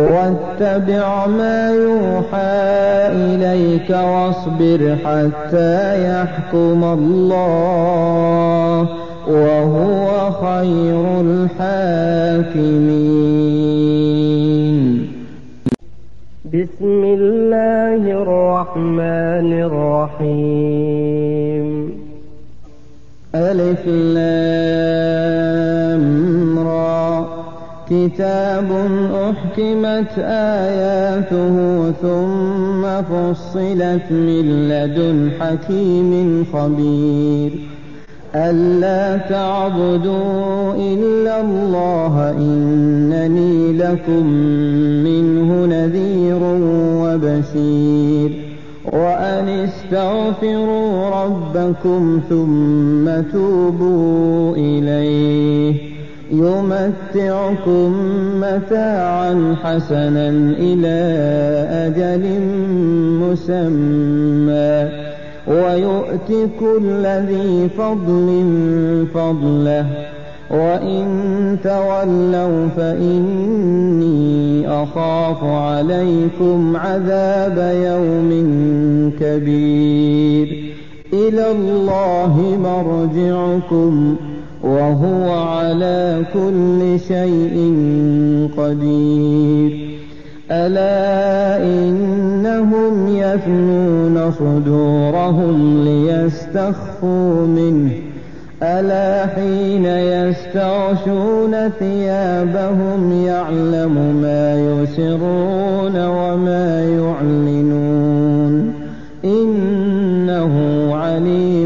وَاتَّبِعْ مَا يُوحَىٰ إِلَيْكَ وَاصْبِرْ حَتَّىٰ يَحْكُمَ اللَّهُ ۚ وَهُوَ خَيْرُ الْحَاكِمِينَ. بِسْمِ اللَّهِ الرَّحْمَٰنِ الرَّحِيمِ. ألف لام. را كتاب أحكمت آياته ثم فصلت من لدن حكيم خبير ألا تعبدوا إلا الله إنني لكم منه نذير وبشير وأن استغفروا ربكم ثم توبوا إليه يمتعكم متاعا حسنا إلى أجل مسمى ويؤت كل ذي فضل فضله وإن تولوا فإني أخاف عليكم عذاب يوم كبير. إلى الله مرجعكم. وهو على كل شيء قدير. ألا إنهم يثنون صدورهم ليستخفوا منه. ألا حين يستغشون ثيابهم يعلم ما يسرون وما يعلنون. إنه عليم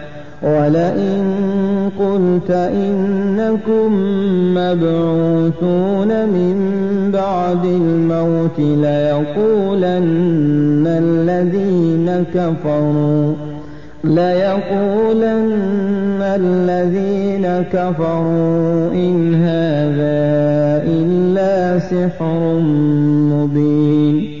ولئن قلت إنكم مبعوثون من بعد الموت ليقولن الذين كفروا ليقولن الذين كفروا إن هذا إلا سحر مبين.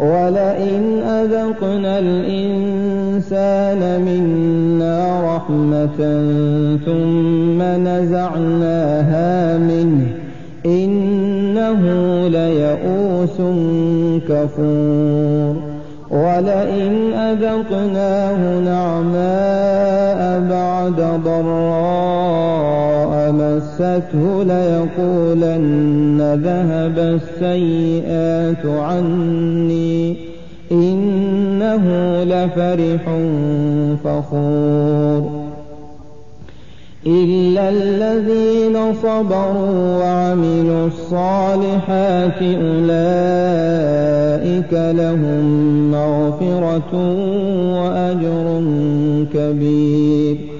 ولئن أذقنا الإنسان منا رحمة ثم نزعناها منه إنه ليئوس كفور ولئن أذقناه نعماء بعد ضراء مسته ليقولن ذهب السيئات عني. إنه لفرح فخور. إلا الذين صبروا وعملوا الصالحات أولئك لهم مغفرة وأجر كبير.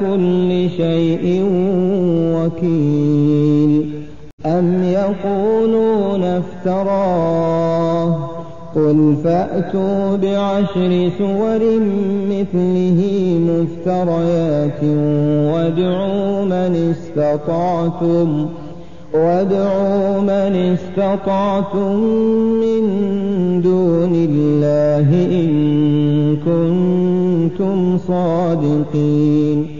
كل شيء وكيل. أم يقولون افتراه. قل فأتوا بعشر سور مثله مفتريات وادعوا من استطعتم. وادعوا من استطعتم من دون الله إن كنتم صادقين.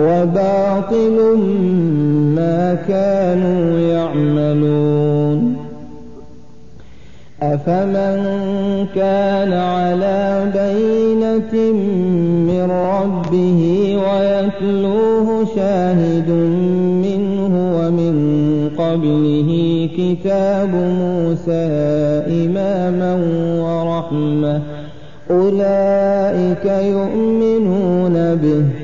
وباطل ما كانوا يعملون. أفمن كان على بينة من ربه ويتلوه شاهد منه ومن قبله كتاب موسى إماما ورحمة أولئك يؤمنون به.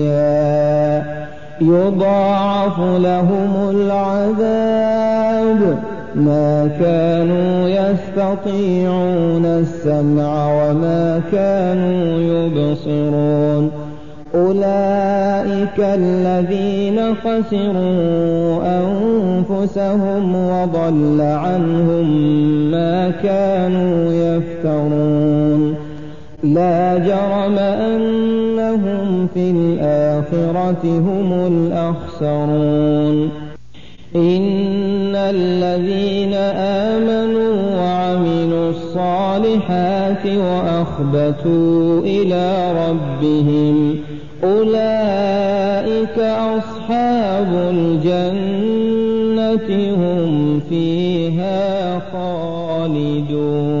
يضاعف لهم العذاب. ما كانوا يستطيعون السمع وما كانوا يبصرون. أولئك الذين خسروا أنفسهم وضل عنهم ما كانوا يفترون. لا جرم أنهم في الآخرة هم الأخسرون. إن الذين آمنوا وعملوا الصالحات وأخبتوا إلى ربهم أولئك أصحاب الجنة هم فيها خالدون.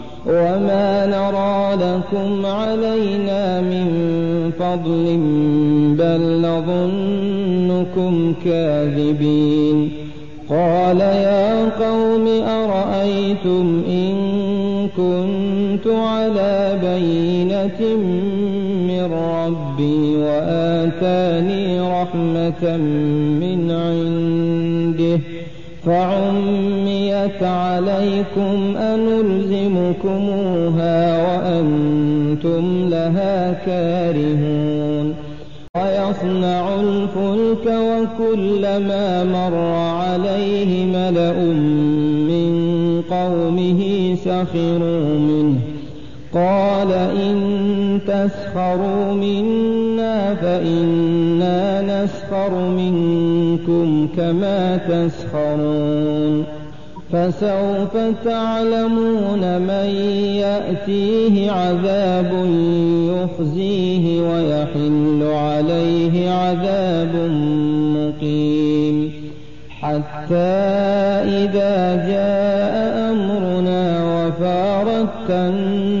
وما نرى لكم علينا من فضل بل نظنكم كاذبين. قال يا قوم أرأيتم إن كنت على بينة من ربي وآتاني رحمة من عنده فعميت عليكم أنلزمكموها وأنتم لها كارهون ويصنع الفلك وكلما مر عليه ملأ من قومه سخروا منه قال إن تسخروا منا فإنا نسخر منكم كما تسخرون فسوف تعلمون من يأتيه عذاب يخزيه ويحل عليه عذاب مقيم حتى إذا جاء أمرنا وفارت النور قل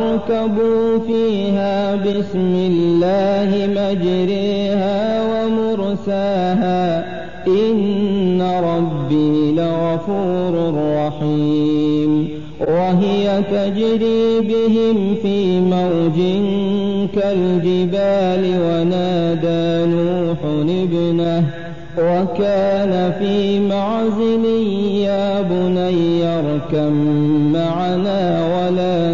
وقال اركبوا فيها بسم الله مجريها ومرساها. إن ربي لغفور رحيم. وهي تجري بهم في موج كالجبال ونادى نوح ابنه. وكان في معزل يا بني اركم.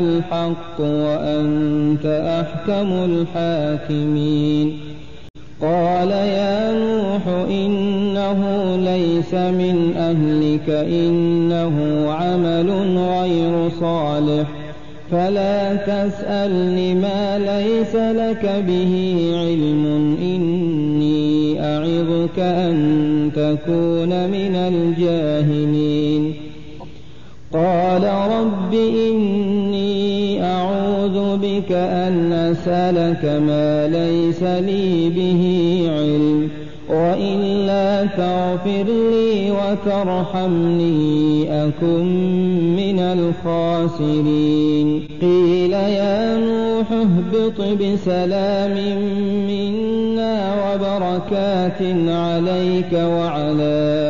الحق وأنت أحكم الحاكمين. قال يا نوح إنه ليس من أهلك إنه عمل غير صالح. فلا تسألني ما ليس لك به علم إني أعظك أن تكون من الجاهلين. قال رب إني بك أن أسألك ما ليس لي به علم وإلا تغفر لي وترحمني أكن من الخاسرين. قيل يا نوح اهبط بسلام منا وبركات عليك وعلى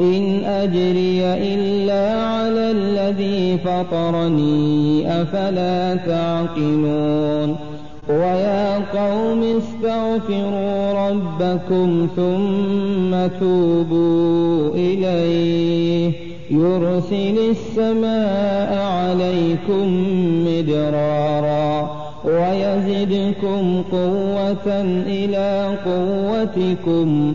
إن أجري إلا على الذي فطرني أفلا تعقلون؟ ويا قوم استغفروا ربكم ثم توبوا إليه. يرسل السماء عليكم مدرارا ويزدكم قوة إلى قوتكم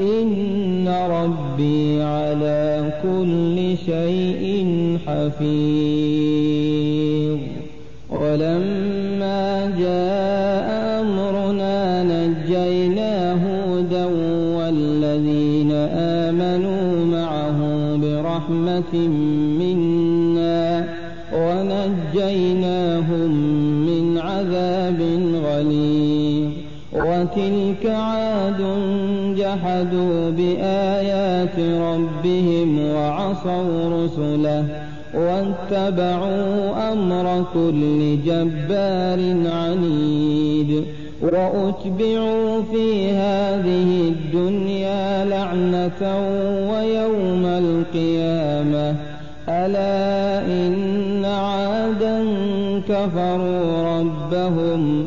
إن ربي على كل شيء حفيظ ولما جاء أمرنا نجينا هودا والذين آمنوا معه برحمة وتلك عاد جحدوا بآيات ربهم وعصوا رسله واتبعوا أمر كل جبار عنيد وأتبعوا في هذه الدنيا لعنة ويوم القيامة. ألا إن عادا كفروا ربهم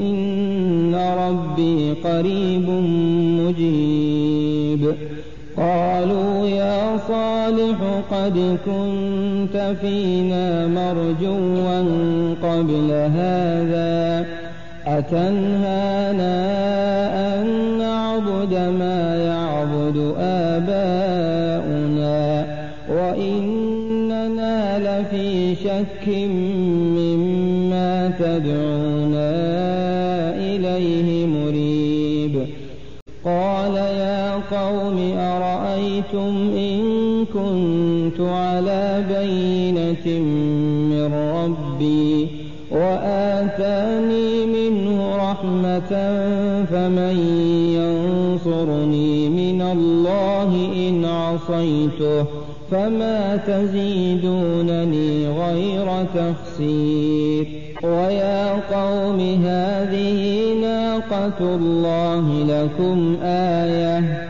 إن ربي قريب مجيب قالوا يا صالح قد كنت فينا مرجوا قبل هذا أتنهانا نعبد ما يعبد آباؤنا وإننا لفي شك مما تدعونا أرأيتم إن كنت على بينة من ربي وآتاني منه رحمة فمن ينصرني من الله إن عصيته فما تزيدونني غير تخسير ويا قوم هذه ناقة الله لكم آية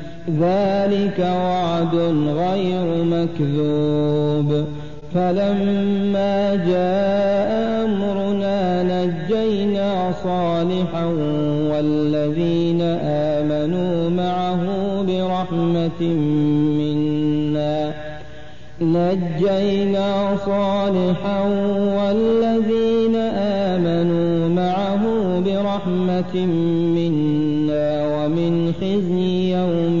ذلك وعد غير مكذوب. فلما جاء أمرنا نجينا صالحا والذين آمنوا معه برحمة منا. نجينا صالحا والذين آمنوا معه برحمة منا. ومن خزي إن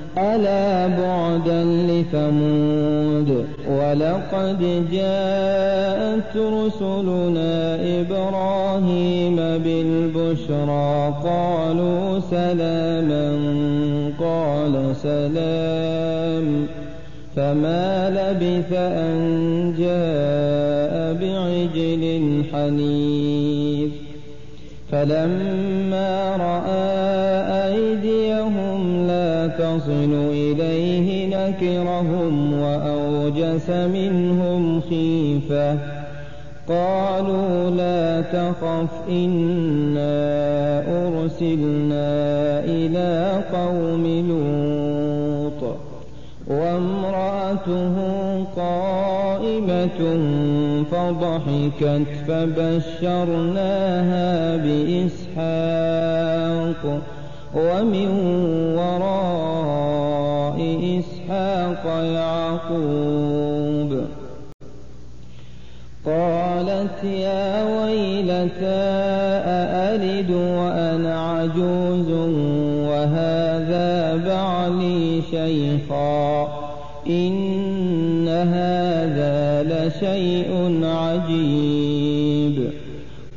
ألا بعدا لثمود ولقد جاءت رسلنا إبراهيم بالبشرى قالوا سلاما قال سلام فما لبث أن جاء بعجل حنيف فلما رأى تصل إليه نكرهم وأوجس منهم خيفة. قالوا لا تخف إنا أرسلنا إلى قوم لوط. وامرأته قائمة فضحكت فبشرناها بإسحاق. ومن وراء إسحاق يعقوب قالت يا ويلتى أألد وأنا عجوز وهذا بعلي شيخا؟ إن هذا لشيء عجيب.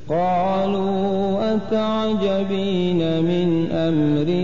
قالوا أتعجبين من أمر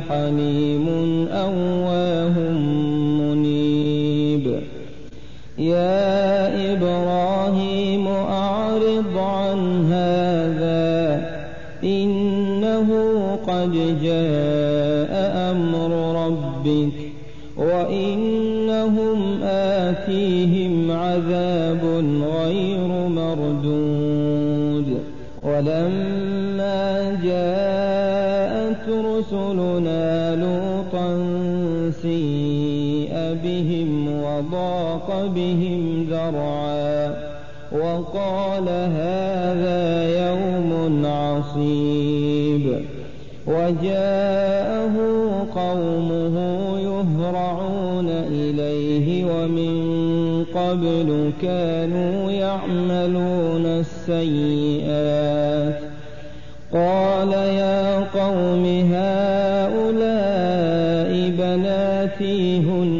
لحليم أواه منيب. يا إبراهيم أعرض عن هذا إنه قد جاء أمر ربك وإنهم آتيهم عذاب غير بهم ذرعا وقال هذا يوم عصيب وجاءه قومه يهرعون إليه ومن قبل كانوا يعملون السيئات قال يا قوم هؤلاء بناتي هن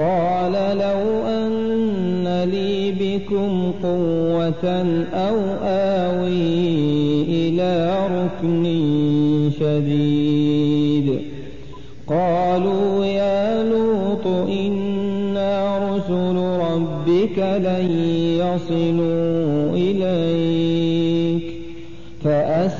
قال لو أن لي بكم قوة أو آوي إلى ركن شديد. قالوا يا لوط إنا رسل ربك لن يصلوا.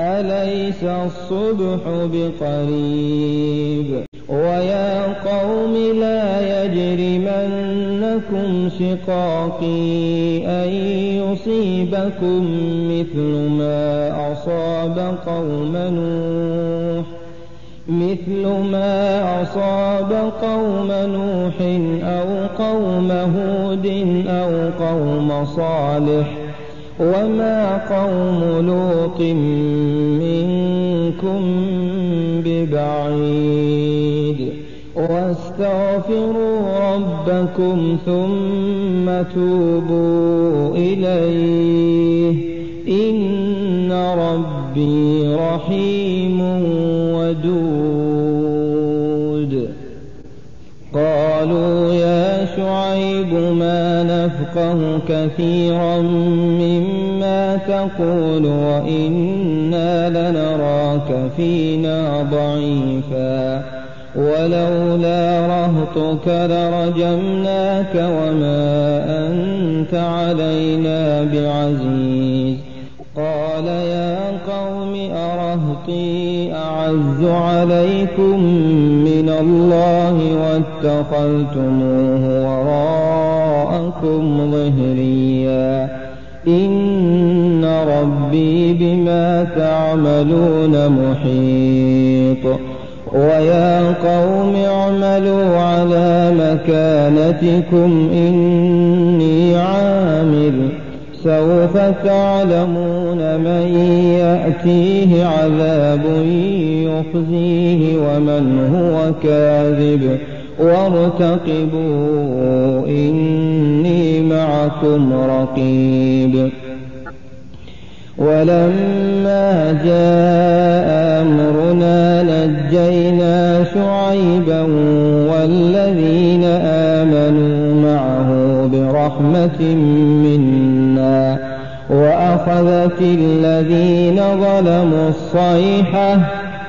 أليس الصبح بقريب؟ ويا قوم لا يجرمنكم شقاقي أن يصيبكم مثل ما أصاب قوم نوح مثل ما أصاب قوم نوح أو قوم هود أو قوم صالح. وما قوم لوط منكم ببعيد واستغفروا ربكم ثم توبوا إليه إن ربي رحيم ودود نفقه كثيرا مما تقول وإنا لنراك فينا ضعيفا ولولا رهطك لرجمناك وما أنت علينا بعزيز قال يا قوم أرهطي أعز عليكم من الله واتخذتموه وراءكم ظهريا. إن ربي بما تعملون محيط. ويا قوم اعملوا على مكانتكم إني عامل. سوف تعلمون من يأتيه عذاب يخزيه ومن هو كاذب. وارتقبوا إني معكم رقيب. ولما جاء أمرنا نجينا شعيبا والذين آمنوا معه برحمة منا وأخذت الذين ظلموا الصيحة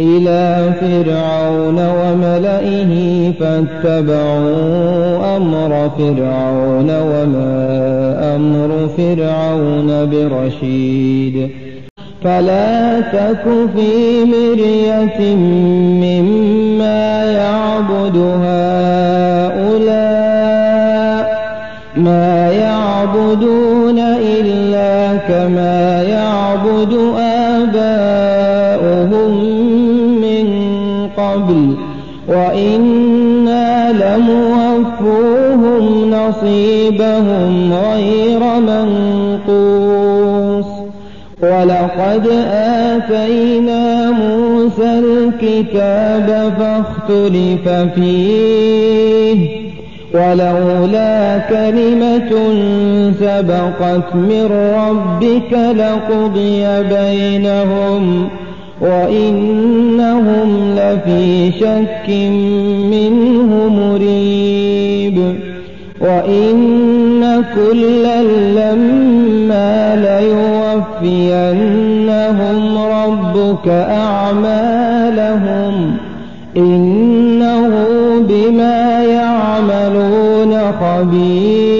إلى فرعون وملئه فاتبعوا أمر فرعون وما أمر فرعون برشيد. فلا تك في مرية مما يعبد هؤلاء. ما يعبدون إلا كما يعبد آباؤهم. قبل وإنا لموفوهم نصيبهم غير منقوص. ولقد آتينا موسى الكتاب فاختلف فيه. ولولا كلمة سبقت من ربك لقضي بينهم وإنهم لفي شك منه مريب. وإن كلا لما ليوفينهم ربك أعمالهم إنه بما يعملون خبير.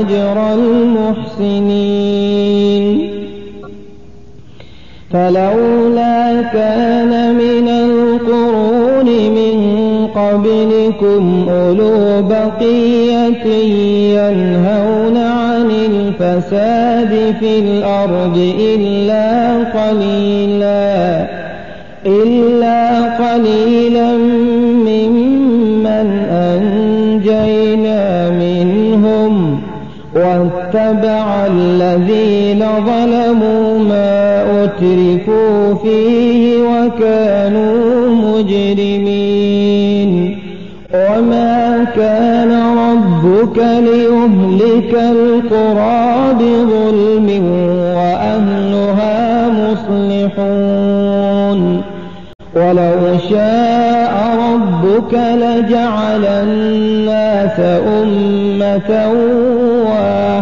أجر المحسنين. فلولا كان من القرون من قبلكم أولو بقية ينهون عن الفساد في الأرض إلا قليلا إلا قليلا ممن واتبع الذين ظلموا ما أترفوا فيه وكانوا مجرمين. وما كان ربك ليهلك القرى بظلم وأهلها مصلحون. ولو شاء ربك لجعل الناس أمة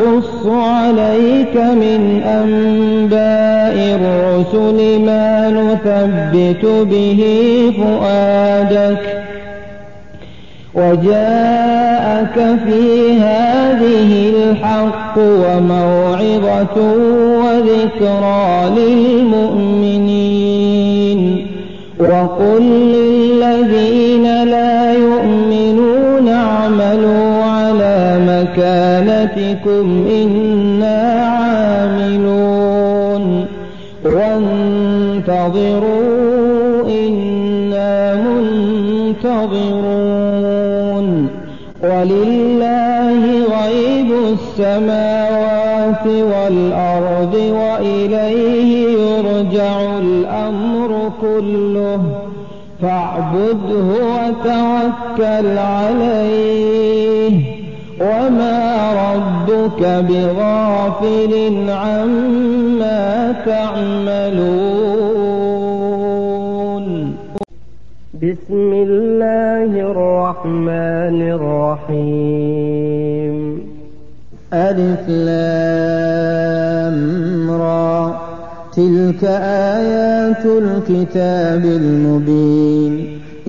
نقص عليك من أنباء الرسل ما نثبت به فؤادك وجاءك في هذه الحق وموعظة وذكرى للمؤمنين وقل للذين لا يؤمنون اعملوا على مكانتكم إنا عاملون وانتظروا إنا منتظرون ولله غيب السماوات والأرض وإليه يرجع الأمر كله فاعبده وتوكل عليه وما ربك بغافل عما تعملون بسم الله الرحمن الرحيم ألف لام را تلك آيات الكتاب المبين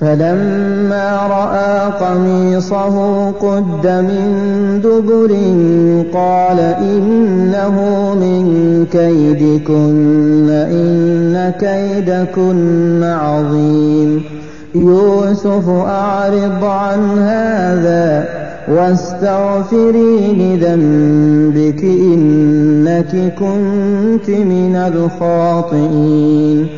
فلما رأى قميصه قد من دبر قال إنه من كيدكن إن كيدكن عظيم. يوسف أعرض عن هذا واستغفري لذنبك إنك كنت من الخاطئين.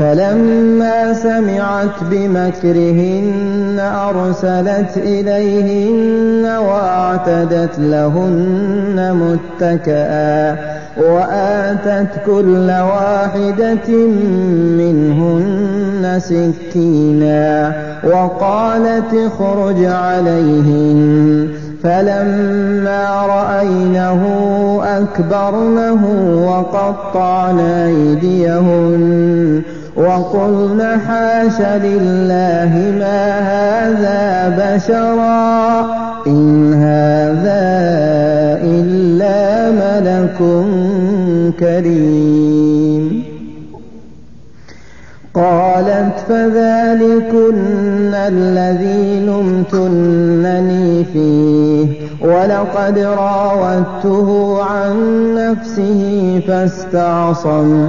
فلما سمعت بمكرهن أرسلت إليهن وأعتدت لهن متكئا وآتت كل واحدة منهن سكينا وقالت اخرج عليهن فلما رأينه أكبرنه وقطعن أيديهن وقلن حاش لله ما هذا بشرا إن هذا إلا ملك كريم. قالت فذلكن الذي لمتنني فيه ولقد راودته عن نفسه فاستعصم.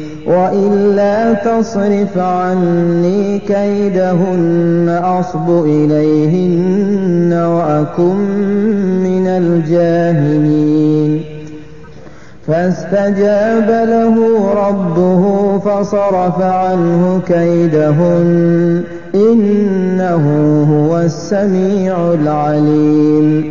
وإلا تصرف عني كيدهن أصب إليهن وأكن من الجاهلين. فاستجاب له ربه فصرف عنه كيدهن إنه هو السميع العليم.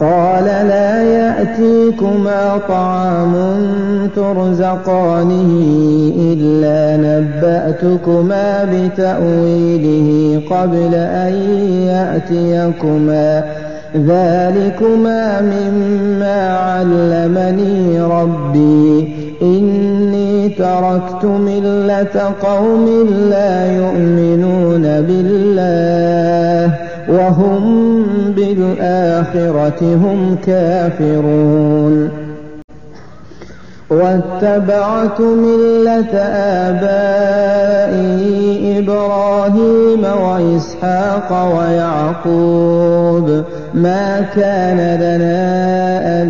قال لا يأتيكما طعام ترزقانه إلا نبأتكما بتأويله قبل أن يأتيكما. ذلكما مما علمني ربي. إني تركت ملة قوم لا يؤمنون بالله. وهم بالآخرة هم كافرون. واتبعت ملة آبائي إبراهيم وإسحاق ويعقوب. ما كان لنا أن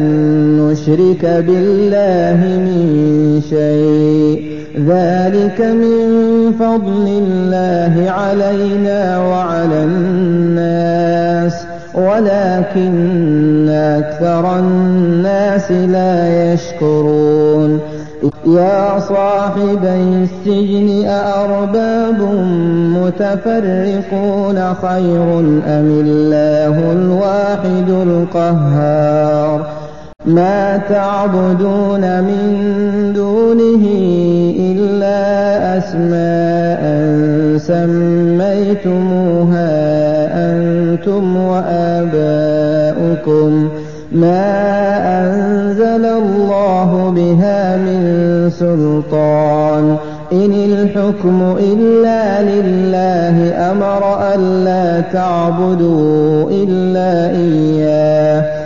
نشرك بالله من شيء. ذلك من فضل الله علينا وعلى الناس. ولكن أكثر الناس لا يشكرون. يا صاحبي السجن أأرباب متفرقون خير أم الله الواحد القهار؟ ما تعبدون من دونه إلا أسماء سميتموها أنتم وآباؤكم. ما أنزل الله بها من سلطان. إن الحكم إلا لله أمر ألا تعبدوا إلا إياه.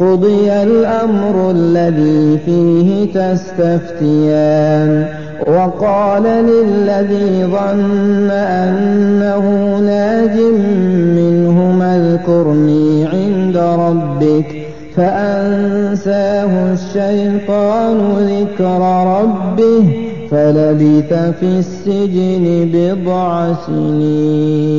قضي الأمر الذي فيه تستفتيان وقال للذي ظن أنه ناج منهما اذكرني عند ربك فأنساه الشيطان ذكر ربه فلبث في السجن بضع سنين